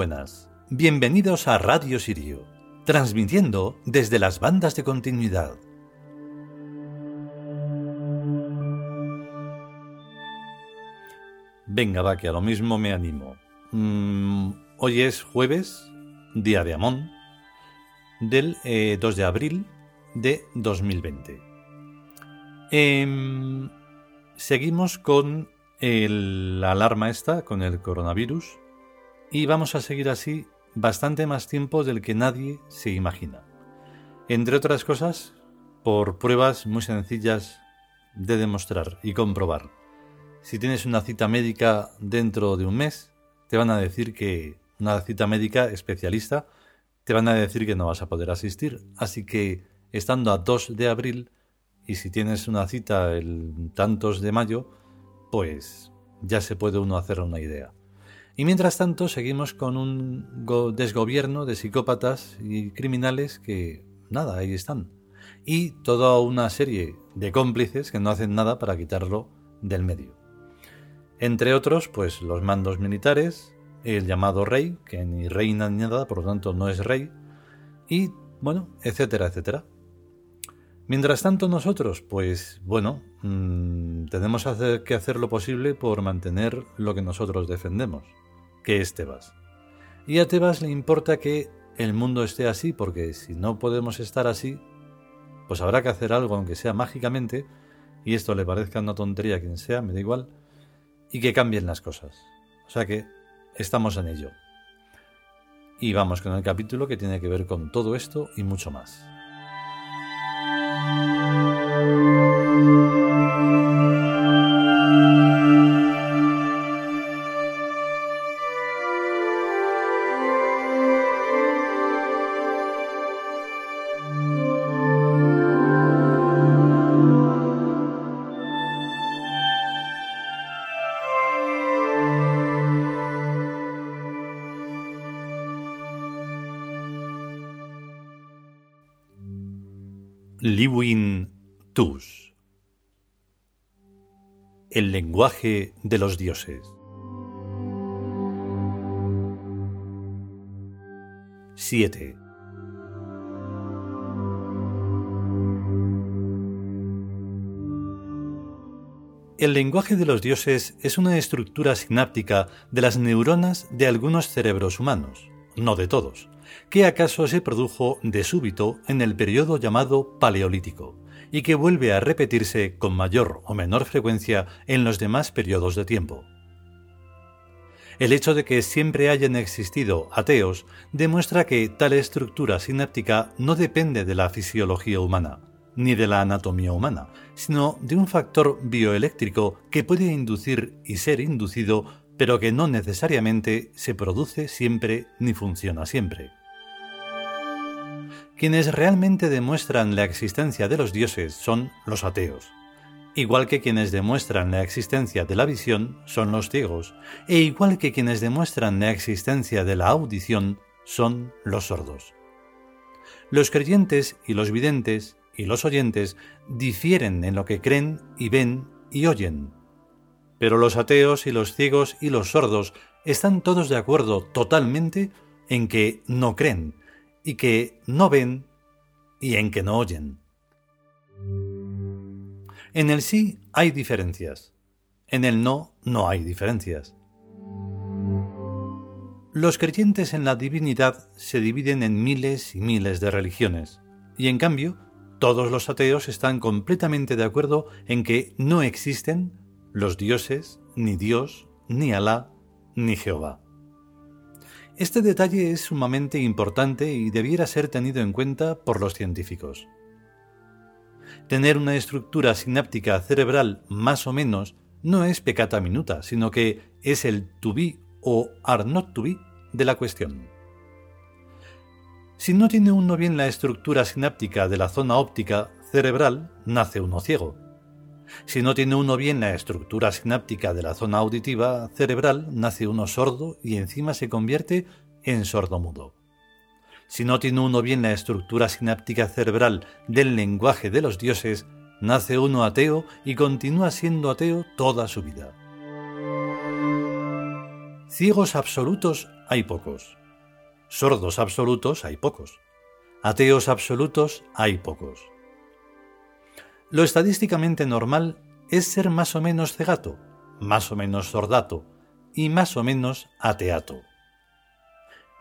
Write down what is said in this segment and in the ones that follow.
Buenas, bienvenidos a Radio Sirio, transmitiendo desde las bandas de continuidad. Venga, va, que a lo mismo me animo. Mm, hoy es jueves, día de Amón, del 2 eh, de abril de 2020. Em, seguimos con la alarma esta, con el coronavirus, y vamos a seguir así bastante más tiempo del que nadie se imagina. Entre otras cosas, por pruebas muy sencillas de demostrar y comprobar. Si tienes una cita médica dentro de un mes, te van a decir que una cita médica especialista, te van a decir que no vas a poder asistir. Así que, estando a 2 de abril, y si tienes una cita el tantos de mayo, pues ya se puede uno hacer una idea. Y mientras tanto seguimos con un desgobierno de psicópatas y criminales que, nada, ahí están. Y toda una serie de cómplices que no hacen nada para quitarlo del medio. Entre otros, pues los mandos militares, el llamado rey, que ni reina ni nada, por lo tanto no es rey, y bueno, etcétera, etcétera. Mientras tanto nosotros, pues bueno, mm, tenemos que hacer lo posible por mantener lo que nosotros defendemos que es Tebas. Y a Tebas le importa que el mundo esté así, porque si no podemos estar así, pues habrá que hacer algo, aunque sea mágicamente, y esto le parezca una tontería a quien sea, me da igual, y que cambien las cosas. O sea que estamos en ello. Y vamos con el capítulo que tiene que ver con todo esto y mucho más. Liwin Tus. El lenguaje de los dioses. 7 El lenguaje de los dioses es una estructura sináptica de las neuronas de algunos cerebros humanos, no de todos, que acaso se produjo de súbito en el periodo llamado Paleolítico, y que vuelve a repetirse con mayor o menor frecuencia en los demás periodos de tiempo. El hecho de que siempre hayan existido ateos demuestra que tal estructura sináptica no depende de la fisiología humana, ni de la anatomía humana, sino de un factor bioeléctrico que puede inducir y ser inducido, pero que no necesariamente se produce siempre ni funciona siempre. Quienes realmente demuestran la existencia de los dioses son los ateos, igual que quienes demuestran la existencia de la visión son los ciegos, e igual que quienes demuestran la existencia de la audición son los sordos. Los creyentes y los videntes y los oyentes difieren en lo que creen y ven y oyen. Pero los ateos y los ciegos y los sordos están todos de acuerdo totalmente en que no creen, y que no ven y en que no oyen. En el sí hay diferencias, en el no no hay diferencias. Los creyentes en la divinidad se dividen en miles y miles de religiones, y en cambio, todos los ateos están completamente de acuerdo en que no existen los dioses, ni Dios, ni Alá, ni Jehová. Este detalle es sumamente importante y debiera ser tenido en cuenta por los científicos. Tener una estructura sináptica cerebral más o menos no es pecata minuta, sino que es el to be o are not to be de la cuestión. Si no tiene uno bien la estructura sináptica de la zona óptica cerebral, nace uno ciego. Si no tiene uno bien la estructura sináptica de la zona auditiva cerebral, nace uno sordo y encima se convierte en sordomudo. Si no tiene uno bien la estructura sináptica cerebral del lenguaje de los dioses, nace uno ateo y continúa siendo ateo toda su vida. Ciegos absolutos hay pocos. Sordos absolutos hay pocos. Ateos absolutos hay pocos. Lo estadísticamente normal es ser más o menos cegato, más o menos sordato y más o menos ateato.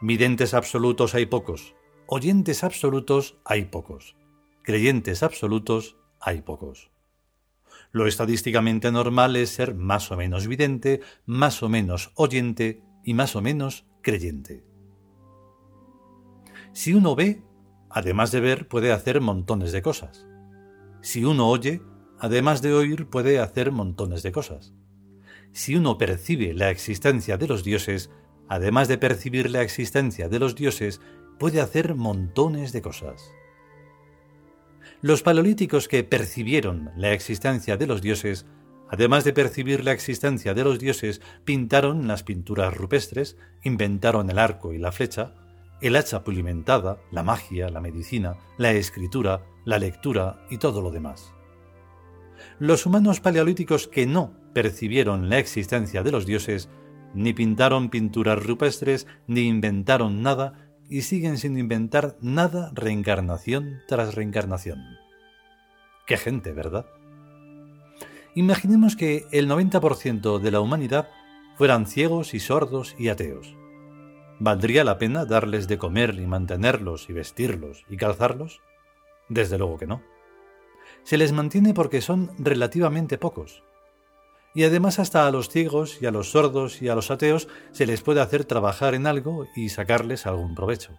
Videntes absolutos hay pocos, oyentes absolutos hay pocos, creyentes absolutos hay pocos. Lo estadísticamente normal es ser más o menos vidente, más o menos oyente y más o menos creyente. Si uno ve, además de ver, puede hacer montones de cosas. Si uno oye, además de oír, puede hacer montones de cosas. Si uno percibe la existencia de los dioses, además de percibir la existencia de los dioses, puede hacer montones de cosas. Los paleolíticos que percibieron la existencia de los dioses, además de percibir la existencia de los dioses, pintaron las pinturas rupestres, inventaron el arco y la flecha, el hacha pulimentada, la magia, la medicina, la escritura, la lectura y todo lo demás. Los humanos paleolíticos que no percibieron la existencia de los dioses, ni pintaron pinturas rupestres, ni inventaron nada, y siguen sin inventar nada reencarnación tras reencarnación. Qué gente, ¿verdad? Imaginemos que el 90% de la humanidad fueran ciegos y sordos y ateos. ¿Valdría la pena darles de comer y mantenerlos y vestirlos y calzarlos? Desde luego que no. Se les mantiene porque son relativamente pocos, y además hasta a los ciegos y a los sordos y a los ateos se les puede hacer trabajar en algo y sacarles algún provecho.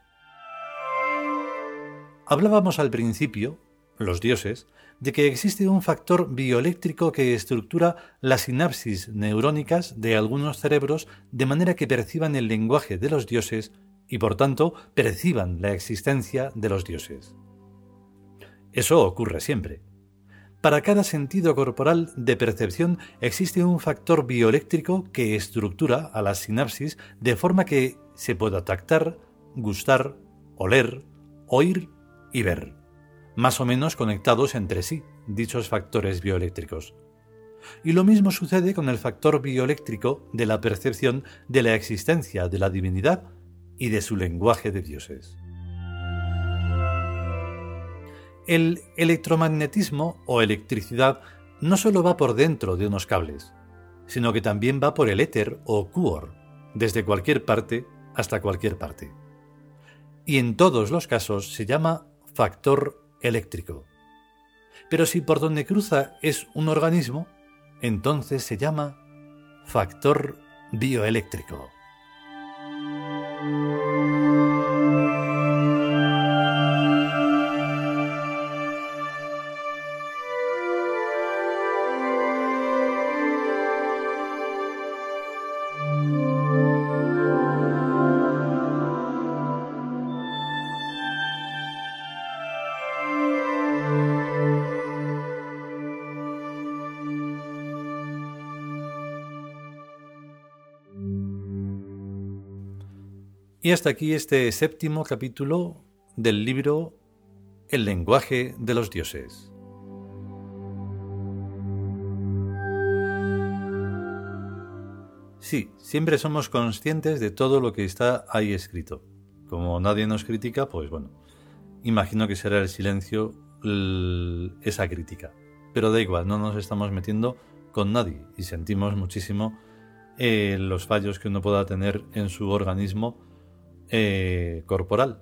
Hablábamos al principio, los dioses, de que existe un factor bioeléctrico que estructura las sinapsis neurónicas de algunos cerebros de manera que perciban el lenguaje de los dioses y por tanto perciban la existencia de los dioses. Eso ocurre siempre. Para cada sentido corporal de percepción existe un factor bioeléctrico que estructura a las sinapsis de forma que se pueda tactar, gustar, oler, oír y ver, más o menos conectados entre sí, dichos factores bioeléctricos. Y lo mismo sucede con el factor bioeléctrico de la percepción de la existencia de la divinidad y de su lenguaje de dioses. El electromagnetismo o electricidad no solo va por dentro de unos cables, sino que también va por el éter o cuor, desde cualquier parte hasta cualquier parte. Y en todos los casos se llama factor eléctrico. Pero si por donde cruza es un organismo, entonces se llama factor bioeléctrico. Y hasta aquí este séptimo capítulo del libro El lenguaje de los dioses. Sí, siempre somos conscientes de todo lo que está ahí escrito. Como nadie nos critica, pues bueno, imagino que será el silencio esa crítica. Pero da igual, no nos estamos metiendo con nadie y sentimos muchísimo eh, los fallos que uno pueda tener en su organismo eh, corporal,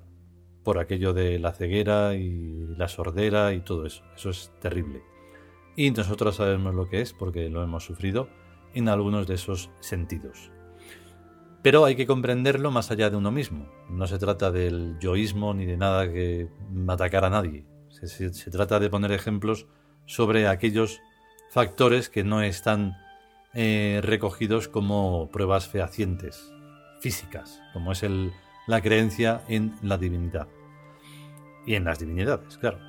por aquello de la ceguera y la sordera y todo eso. Eso es terrible. Y nosotros sabemos lo que es porque lo hemos sufrido en algunos de esos sentidos. Pero hay que comprenderlo más allá de uno mismo. No se trata del yoísmo ni de nada que atacar a nadie. Se, trata de poner ejemplos sobre aquellos factores que no están eh, recogidos como pruebas fehacientes, físicas, como es el, la creencia en la divinidad. Y en las divinidades, claro.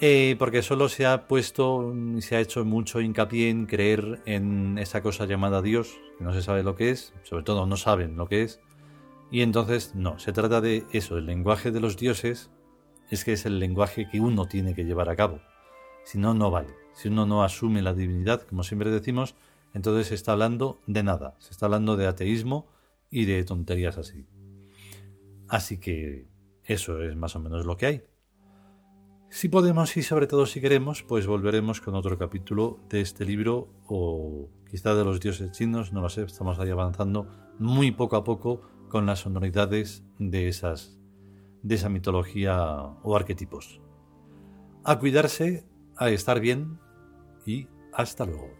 Eh, porque solo se ha puesto y se ha hecho mucho hincapié en creer en esa cosa llamada Dios, que no se sabe lo que es, sobre todo no saben lo que es. Y entonces, no, se trata de eso, el lenguaje de los dioses es que es el lenguaje que uno tiene que llevar a cabo. Si no, no vale. Si uno no asume la divinidad, como siempre decimos, entonces se está hablando de nada. Se está hablando de ateísmo y de tonterías así. Así que eso es más o menos lo que hay. Si podemos y sobre todo si queremos, pues volveremos con otro capítulo de este libro o quizá de los dioses chinos, no lo sé, estamos ahí avanzando muy poco a poco con las sonoridades de esas de esa mitología o arquetipos. A cuidarse, a estar bien y hasta luego.